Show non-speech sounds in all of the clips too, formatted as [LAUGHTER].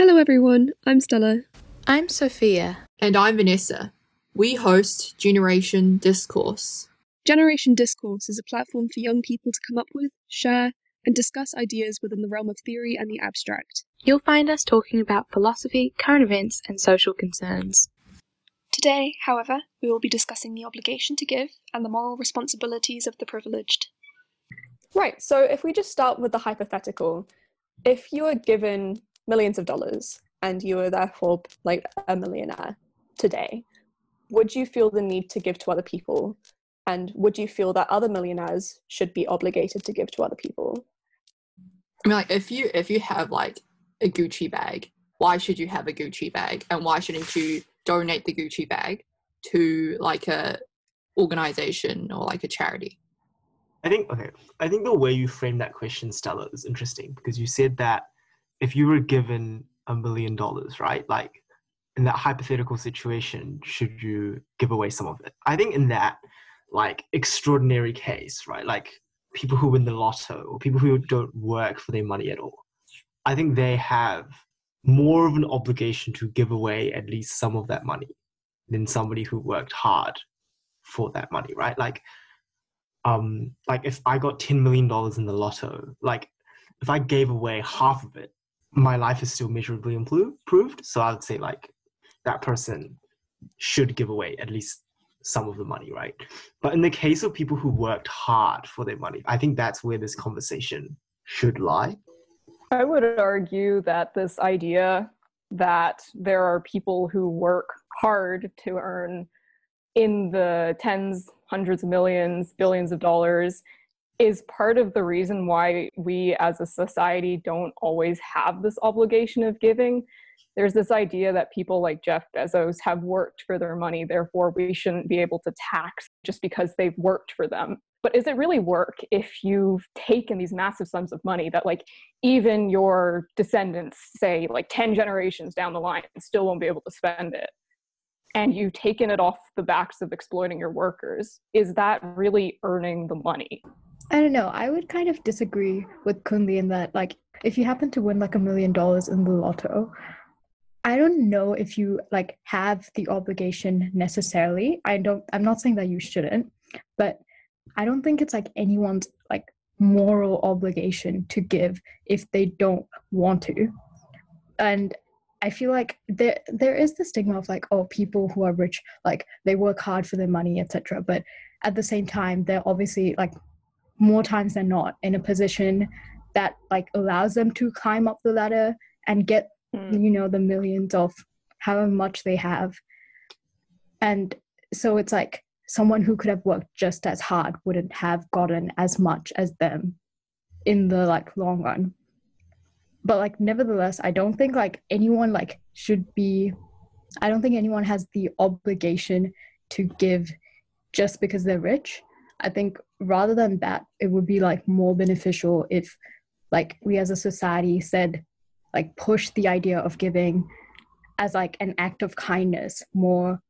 Hello, everyone. I'm Stella. I'm Sophia. And I'm Vanessa. We host Generation Discourse. Generation Discourse is a platform for young people to come up with, share, and discuss ideas within the realm of theory and the abstract. You'll find us talking about philosophy, current events, and social concerns. Today, however, we will be discussing the obligation to give and the moral responsibilities of the privileged. Right, so if we just start with the hypothetical, if you are given millions of dollars and you are therefore like a millionaire today, would you feel the need to give to other people? And would you feel that other millionaires should be obligated to give to other people? I mean, like if you if you have like a Gucci bag, why should you have a Gucci bag, and why shouldn't you donate the Gucci bag to like a organization or like a charity? I think okay. I think the way you frame that question, Stella, is interesting because you said that if you were given a million dollars, right? Like in that hypothetical situation, should you give away some of it? I think in that like extraordinary case, right? Like people who win the lotto or people who don't work for their money at all. I think they have more of an obligation to give away at least some of that money than somebody who worked hard for that money, right? Like um like if I got 10 million dollars in the lotto, like if I gave away half of it, my life is still measurably improved. So I would say like that person should give away at least some of the money, right? But in the case of people who worked hard for their money, I think that's where this conversation should lie. I would argue that this idea that there are people who work hard to earn in the tens, hundreds of millions, billions of dollars is part of the reason why we as a society don't always have this obligation of giving. There's this idea that people like Jeff Bezos have worked for their money, therefore, we shouldn't be able to tax just because they've worked for them. But is it really work if you've taken these massive sums of money that, like, even your descendants, say, like 10 generations down the line, still won't be able to spend it? And you've taken it off the backs of exploiting your workers. Is that really earning the money? I don't know. I would kind of disagree with Kunli in that, like, if you happen to win like a million dollars in the lotto, I don't know if you like have the obligation necessarily. I don't. I'm not saying that you shouldn't, but I don't think it's like anyone's like moral obligation to give if they don't want to. And I feel like there there is the stigma of like, oh, people who are rich, like they work hard for their money, etc. But at the same time, they're obviously like more times than not in a position that like allows them to climb up the ladder and get mm. you know the millions of however much they have. And so it's like someone who could have worked just as hard wouldn't have gotten as much as them in the like long run. But like nevertheless i don't think like anyone like should be i don't think anyone has the obligation to give just because they're rich i think rather than that it would be like more beneficial if like we as a society said like push the idea of giving as like an act of kindness more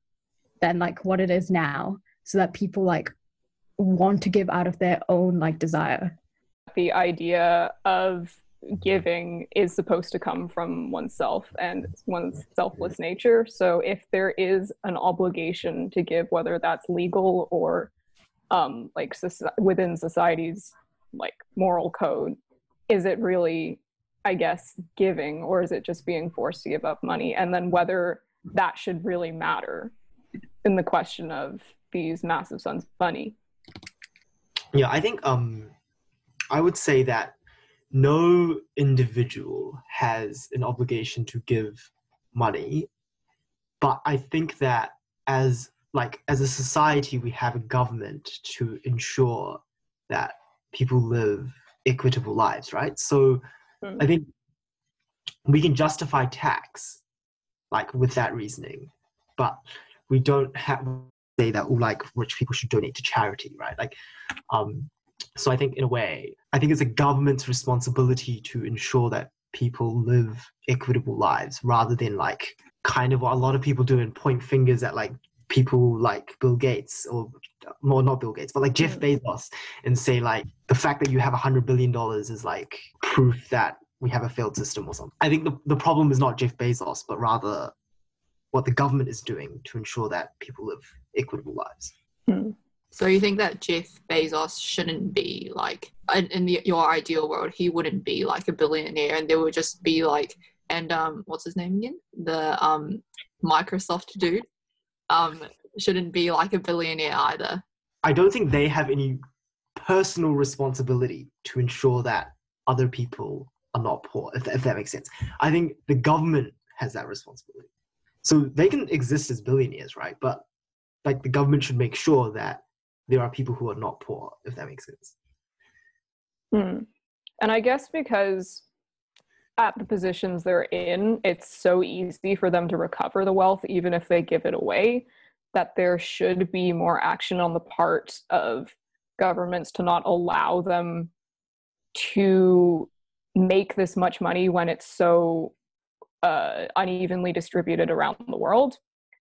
than like what it is now so that people like want to give out of their own like desire. The idea of giving is supposed to come from oneself and one's selfless nature. So if there is an obligation to give whether that's legal or um, like within society's like moral code is it really i guess giving or is it just being forced to give up money? And then whether that should really matter in the question of these massive sums of money. Yeah i think um i would say that no individual has an obligation to give money but i think that as like as a society we have a government to ensure that people live equitable lives right so mm. i think we can justify tax like with that reasoning but we don't have say that all like rich people should donate to charity right like um so i think in a way i think it's a government's responsibility to ensure that people live equitable lives rather than like kind of what a lot of people do and point fingers at like people like Bill Gates or more not Bill Gates, but like Jeff mm. Bezos and say like the fact that you have a hundred billion dollars is like proof that we have a failed system or something. I think the, the problem is not Jeff Bezos, but rather what the government is doing to ensure that people live equitable lives. So you think that Jeff Bezos shouldn't be like in, in the, your ideal world, he wouldn't be like a billionaire, and there would just be like and um what's his name again? The um Microsoft dude um shouldn't be like a billionaire either. I don't think they have any personal responsibility to ensure that other people are not poor, if, if that makes sense. I think the government has that responsibility. So they can exist as billionaires, right? But like the government should make sure that there are people who are not poor, if that makes sense. Hmm. And I guess because at the positions they're in, it's so easy for them to recover the wealth, even if they give it away, that there should be more action on the part of governments to not allow them to make this much money when it's so uh, unevenly distributed around the world.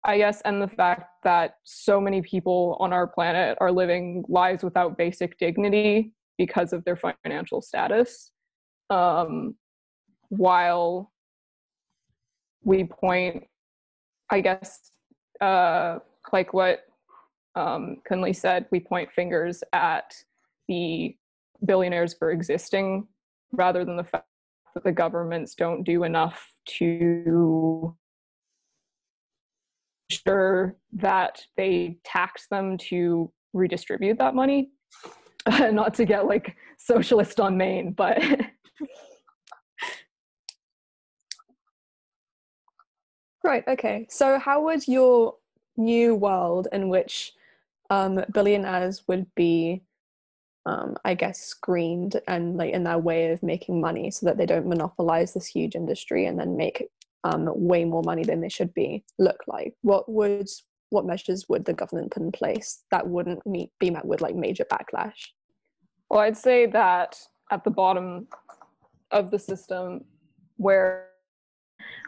I guess, and the fact that so many people on our planet are living lives without basic dignity because of their financial status. Um, while we point, I guess, uh, like what um, Kunli said, we point fingers at the billionaires for existing rather than the fact that the governments don't do enough to ensure that they tax them to redistribute that money. [LAUGHS] Not to get like socialist on Maine, but [LAUGHS] Right, okay. So, how would your new world in which um, billionaires would be, um, I guess, screened and like in their way of making money so that they don't monopolize this huge industry and then make um, way more money than they should be look like? What would what measures would the government put in place that wouldn't meet, be met with like major backlash? well, I'd say that at the bottom of the system, where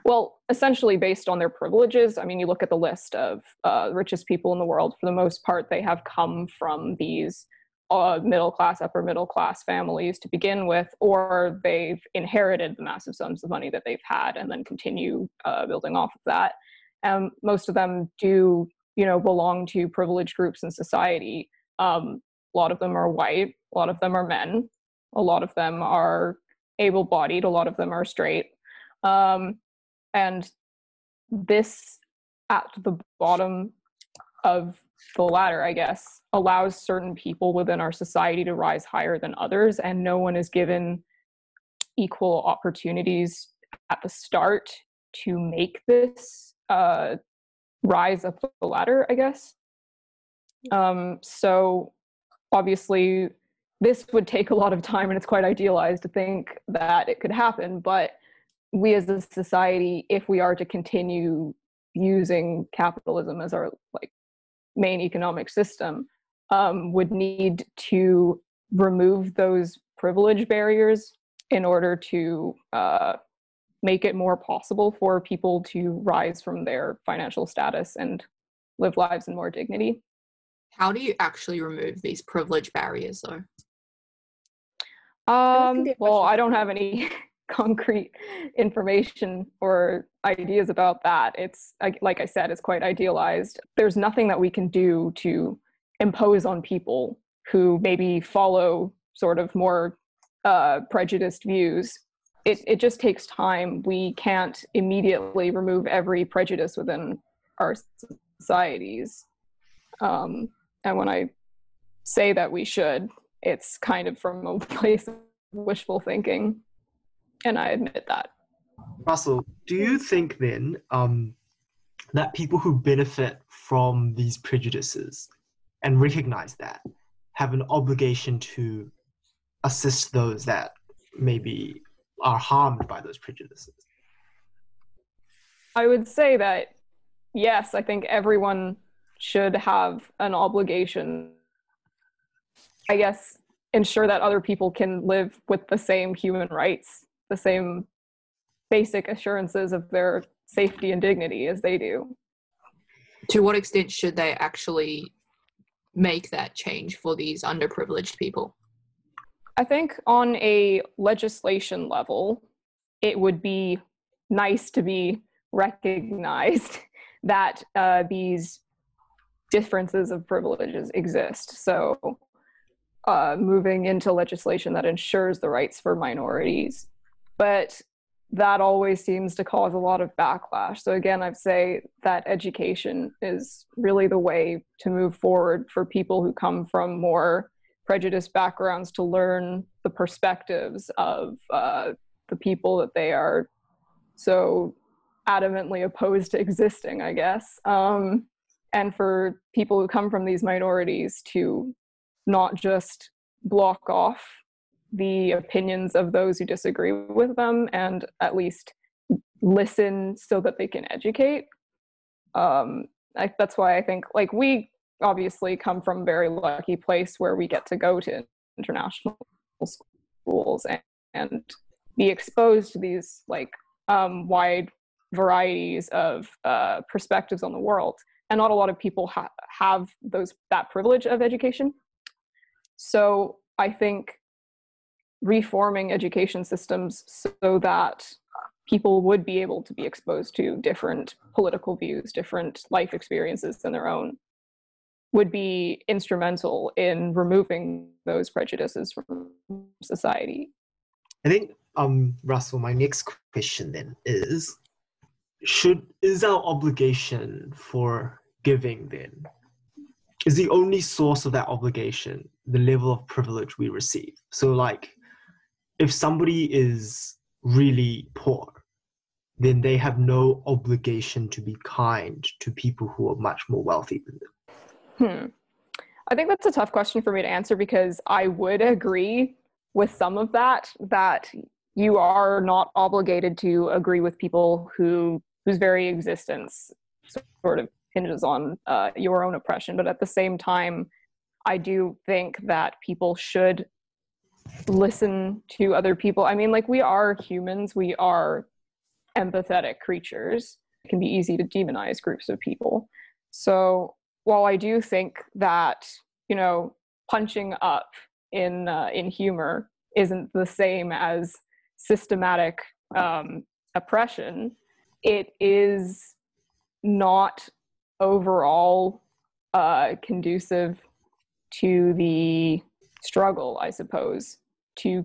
well, essentially based on their privileges. I mean, you look at the list of uh, richest people in the world. For the most part, they have come from these uh, middle class, upper middle class families to begin with, or they've inherited the massive sums of money that they've had and then continue uh, building off of that. And most of them do, you know, belong to privileged groups in society. Um, a lot of them are white. A lot of them are men. A lot of them are able-bodied. A lot of them are straight. Um, and this at the bottom of the ladder i guess allows certain people within our society to rise higher than others and no one is given equal opportunities at the start to make this uh, rise up the ladder i guess. Um, so obviously this would take a lot of time and it's quite idealized to think that it could happen but we as a society if we are to continue using capitalism as our like main economic system um, would need to remove those privilege barriers in order to uh, make it more possible for people to rise from their financial status and live lives in more dignity How do you actually remove these privilege barriers though? Um, can well. I don't have any [LAUGHS] concrete information or ideas about that. It's like, I said, it's quite idealized. There's nothing that we can do to impose on people who maybe follow sort of more uh, prejudiced views. It it just takes time. We can't immediately remove every prejudice within our societies. Um, and when I say that we should, it's kind of from a [LAUGHS] place of wishful thinking and i admit that Russell, do you think then um, that people who benefit from these prejudices and recognize that have an obligation to assist those that maybe are harmed by those prejudices? i would say that yes i think everyone should have an obligation i guess ensure that other people can live with the same human rights the same basic assurances of their safety and dignity as they do To what extent should they actually make that change for these underprivileged people? I think on a legislation level, it would be nice to be recognized [LAUGHS] that uh, these differences of privileges exist. So, uh, moving into legislation that ensures the rights for minorities. But that always seems to cause a lot of backlash. So, again, I'd say that education is really the way to move forward for people who come from more prejudiced backgrounds to learn the perspectives of uh, the people that they are so adamantly opposed to existing, I guess. Um, and for people who come from these minorities to not just block off the opinions of those who disagree with them and at least listen so that they can educate. Um, I, that's why I think like we obviously come from a very lucky place where we get to go to international schools and, and be exposed to these like um, wide varieties of uh, perspectives on the world and not a lot of people ha- have those that privilege of education so i think reforming education systems so that people would be able to be exposed to different political views different life experiences than their own would be instrumental in removing those prejudices from society. I think, um, Russell, my next question then is should is our obligation for giving then is the only source of that obligation the level of privilege we receive? So like if somebody is really poor then they have no obligation to be kind to people who are much more wealthy than them. Hmm. I think that's a tough question for me to answer because i would agree with some of that that you are not obligated to agree with people who whose very existence sort of hinges on uh, your own oppression. But at the same time i do think that people should listen to other people. I mean like we are humans. We are empathetic creatures. It can be easy to demonize groups of people. So while i do think that you know punching up in uh, in humor isn't the same as systematic um, oppression, it is not overall uh, conducive to the struggle, I suppose, to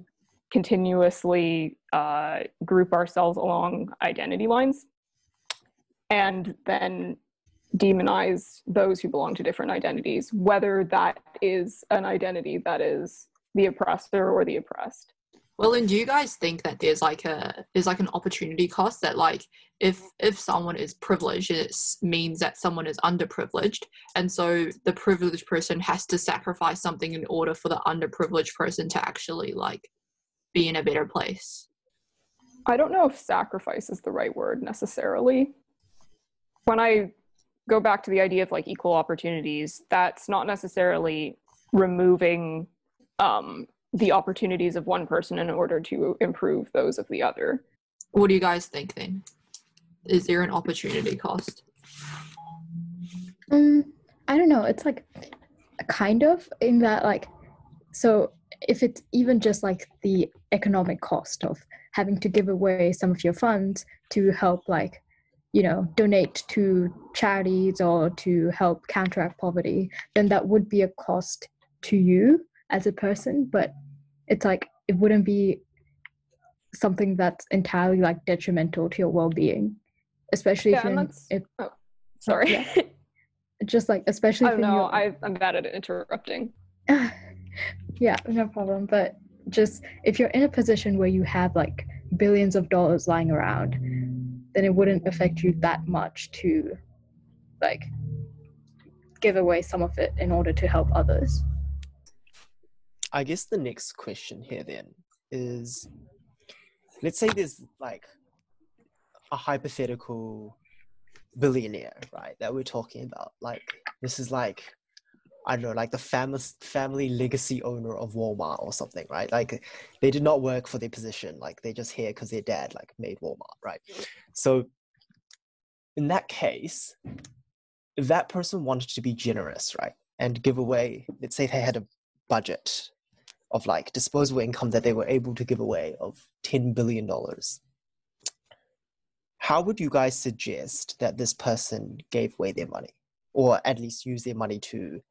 continuously uh, group ourselves along identity lines and then demonize those who belong to different identities, whether that is an identity that is the oppressor or the oppressed. Well, and do you guys think that there's like a there's like an opportunity cost that like if if someone is privileged, it means that someone is underprivileged, and so the privileged person has to sacrifice something in order for the underprivileged person to actually like be in a better place. I don't know if sacrifice is the right word necessarily. When I go back to the idea of like equal opportunities, that's not necessarily removing um, the opportunities of one person in order to improve those of the other. What do you guys think then? Is there an opportunity cost? Um, I don't know. It's like kind of in that like so if it's even just like the economic cost of having to give away some of your funds to help like you know donate to charities or to help counteract poverty then that would be a cost to you as a person but it's like it wouldn't be something that's entirely like detrimental to your well-being especially Yeah, if you're if, oh, Sorry. Yeah. just like especially I if don't know. I, I'm bad at interrupting. [LAUGHS] yeah, no problem. But just if you're in a position where you have like billions of dollars lying around, then it wouldn't affect you that much to like give away some of it in order to help others. I guess the next question here then is let's say there's like a hypothetical billionaire, right, that we're talking about. Like this is like I don't know, like the family family legacy owner of Walmart or something, right? Like they did not work for their position, like they're just here because their dad like made Walmart, right? So in that case, if that person wanted to be generous, right, and give away, let's say they had a budget of like disposable income that they were able to give away of $10 billion how would you guys suggest that this person gave away their money, or at least use their money to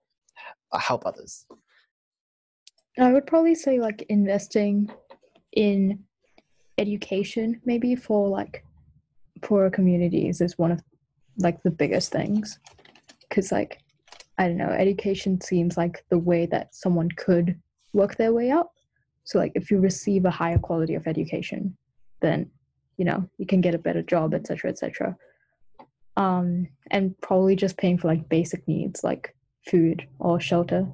uh, help others? I would probably say like investing in education, maybe for like poorer communities, is one of like the biggest things. Because like I don't know, education seems like the way that someone could work their way up. So like if you receive a higher quality of education, then you know you can get a better job, etc., etc. Um, and probably just paying for like basic needs like food or shelter.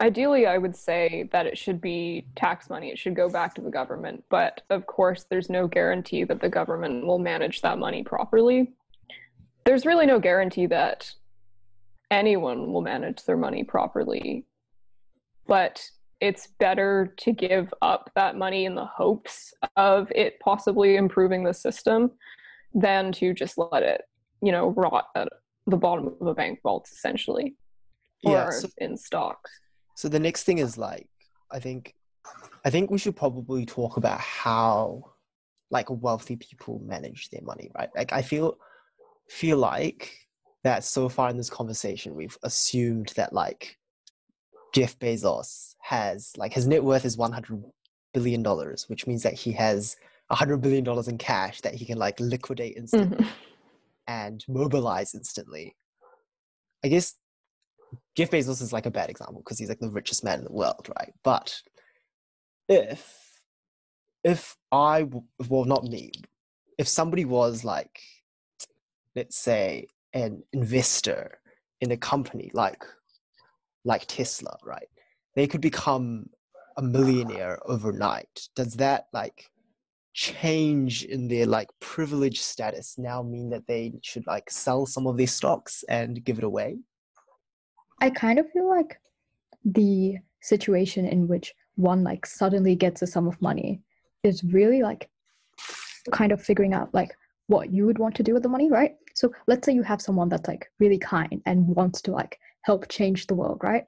Ideally, I would say that it should be tax money. It should go back to the government. But of course, there's no guarantee that the government will manage that money properly. There's really no guarantee that anyone will manage their money properly. But it's better to give up that money in the hopes of it possibly improving the system than to just let it, you know, rot at the bottom of a bank vault, essentially, or Yeah, so- in stocks. So the next thing is like I think I think we should probably talk about how like wealthy people manage their money, right? Like I feel feel like that so far in this conversation we've assumed that like Jeff Bezos has like his net worth is 100 billion dollars, which means that he has 100 billion dollars in cash that he can like liquidate instantly Mhm. and mobilize instantly. I guess Jeff Bezos is like a bad example because he's like the richest man in the world, right? But if if I well not me, if somebody was like let's say an investor in a company like like Tesla, right? They could become a millionaire overnight. Does that like change in their like privilege status now mean that they should like sell some of their stocks and give it away? I kind of feel like the situation in which one like suddenly gets a sum of money is really like kind of figuring out like what you would want to do with the money, right? So let's say you have someone that's like really kind and wants to like help change the world, right?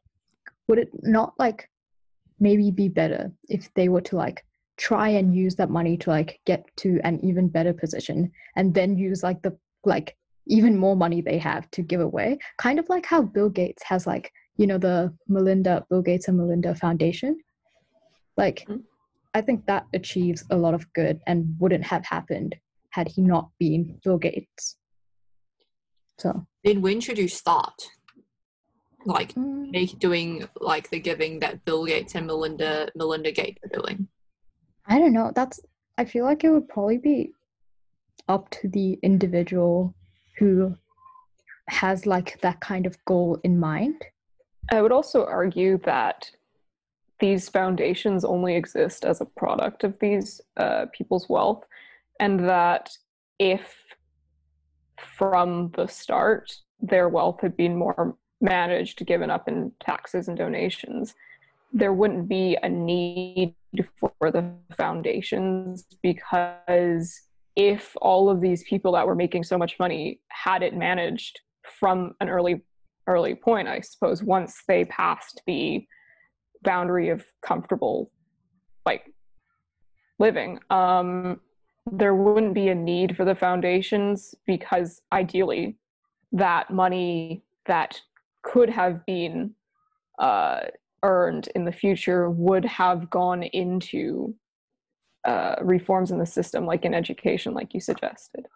Would it not like maybe be better if they were to like try and use that money to like get to an even better position and then use like the like even more money they have to give away kind of like how bill gates has like you know the melinda bill gates and melinda foundation like Mhm. i think that achieves a lot of good and wouldn't have happened had he not been bill gates so Then when should you start? Like mm, make doing like the giving that Bill Gates and Melinda Melinda Gates are doing. i don't know. That's i feel like it would probably be up to the individual who has like that kind of goal in mind. I would also argue that these foundations only exist as a product of these uh, people's wealth, and that if from the start their wealth had been more managed, given up in taxes and donations, there wouldn't be a need for the foundations because if all of these people that were making so much money had it managed from an early early point, I suppose, once they passed the boundary of comfortable, like living, um, there wouldn't be a need for the foundations because ideally, that money that could have been uh, earned in the future would have gone into uh, reforms in the system, like in education, like you suggested.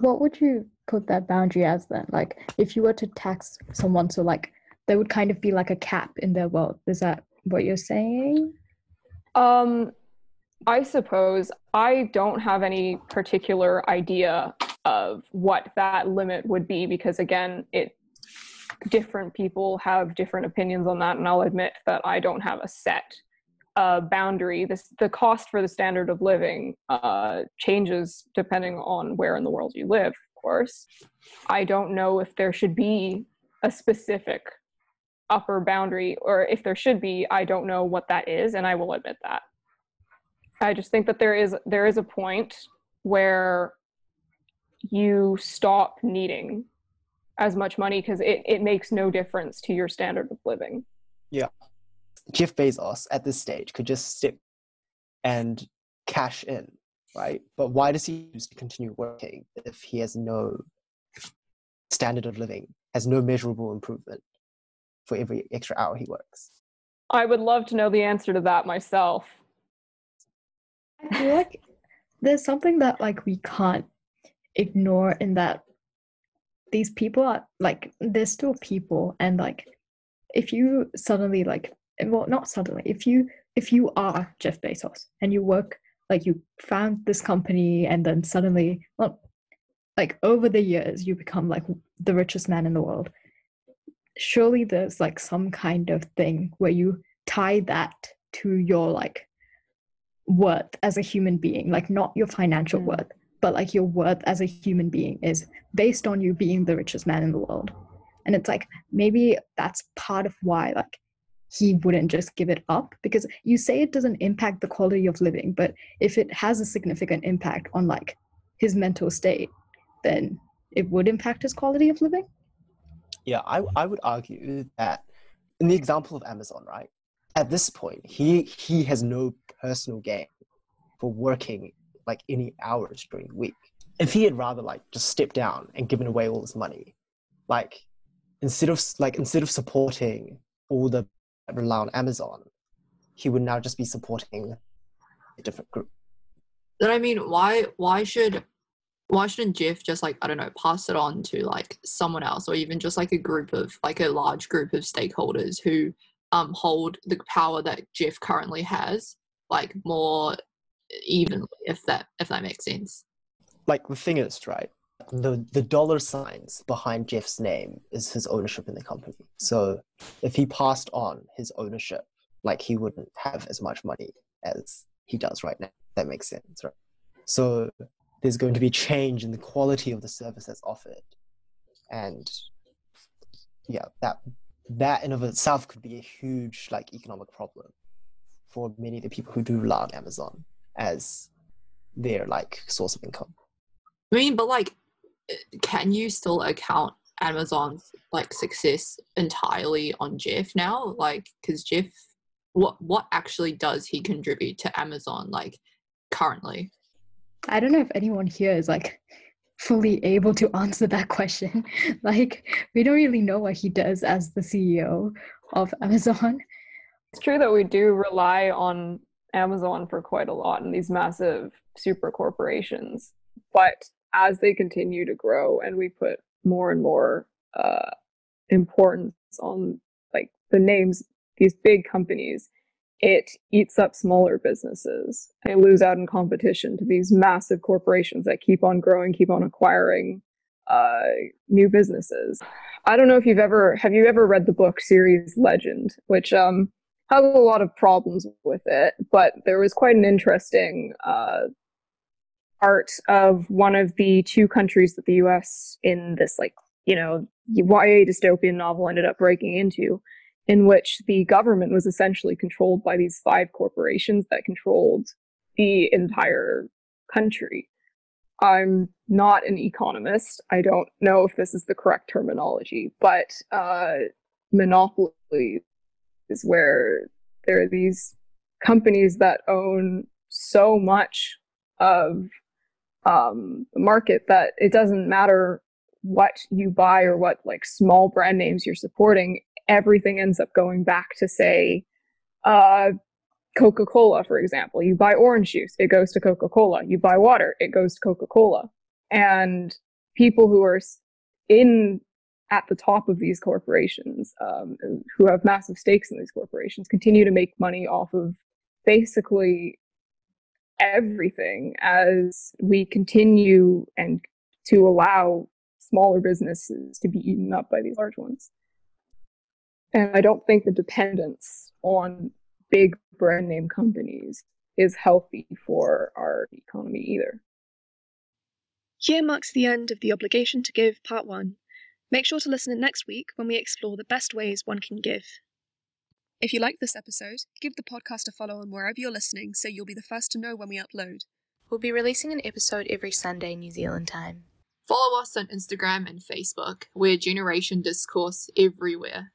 what would you put that boundary as then? Like if you were to tax someone so like there would kind of be like a cap in their wealth is that what you're saying? Um, I suppose I don't have any particular idea of what that limit would be because again, it different people have different opinions on that, and I'll admit that I don't have a set uh, boundary. This the cost for the standard of living uh, changes depending on where in the world you live. Of course, I don't know if there should be a specific upper boundary or if there should be i don't know what that is and i will admit that i just think that there is there is a point where you stop needing as much money because it, it makes no difference to your standard of living Yeah. Jeff Bezos at this stage could just step and cash in right? But why does he choose to continue working if he has no standard of living, has no measurable improvement for every extra hour he works? I would love to know the answer to that myself. I feel like there's something that like we can't ignore in that these people are like they're still people and like if you suddenly like well not suddenly if you if you are Jeff Bezos and you work like you found this company and then suddenly well like over the years you become like the richest man in the world surely there's like some kind of thing where you tie that to your like worth as a human being like not your financial Mm. worth but like your worth as a human being is based on you being the richest man in the world and it's like maybe that's part of why like he wouldn't just give it up because you say it doesn't impact the quality of living but if it has a significant impact on like his mental state then it would impact his quality of living Yeah, I, I would argue that in the example of Amazon, right? At this point, he he has no personal gain for working like any hours during the week. If he had rather like just stepped down and given away all his money, like instead of like instead of supporting all the rely on Amazon, he would now just be supporting a different group. Then I mean, why why should why shouldn't Jeff just like I don't know pass it on to like someone else or even just like a group of like a large group of stakeholders who um hold the power that Jeff currently has like more evenly if that if that makes sense. like the thing is right the the dollar signs behind jeff's name is his ownership in the company. So if he passed on his ownership like he wouldn't have as much money as he does right now that makes sense right? So there's going to be change in the quality of the service that's offered. And yeah that that in of itself could be a huge like economic problem for many of the people who do rely on amazon as their like source of income I mean, but like, can you still account Amazon's like success entirely on Jeff now? Like, because Jeff, what what actually does he contribute to Amazon like currently? I don't know if anyone here is like fully able to answer that question. [LAUGHS] like, we don't really know what he does as the CEO of Amazon. It's true that we do rely on Amazon for quite a lot and these massive super corporations. But as they continue to grow and we put more and more uh, importance on like the names, these big companies, it eats up smaller businesses. They lose out in competition to these massive corporations that keep on growing, keep on acquiring uh, new businesses. I don't know if you've ever have you ever read the book series Legend, which um has a lot of problems with it, but there was quite an interesting uh, part of one of the two countries that the U.S. in this like you know YA dystopian novel ended up breaking into, in which the government was essentially controlled by these five corporations that controlled the entire country. I'm not an economist. I don't know if this is the correct terminology, but uh, monopoly is where there are these companies that own so much of um, the market that it doesn't matter what you buy or what like small brand names you're supporting. Everything ends up going back to say uh, Coca-Cola, for example. You buy orange juice, it goes to Coca-Cola. You buy water, it goes to Coca-Cola. And people who are in at the top of these corporations, um, who have massive stakes in these corporations, continue to make money off of basically everything as we continue and to allow smaller businesses to be eaten up by these large ones. And I don't think the dependence on big brand name companies is healthy for our economy either. Here marks the end of the Obligation to Give Part 1. Make sure to listen in next week when we explore the best ways one can give. If you like this episode, give the podcast a follow on wherever you're listening so you'll be the first to know when we upload. We'll be releasing an episode every Sunday New Zealand time. Follow us on Instagram and Facebook. We're Generation Discourse everywhere.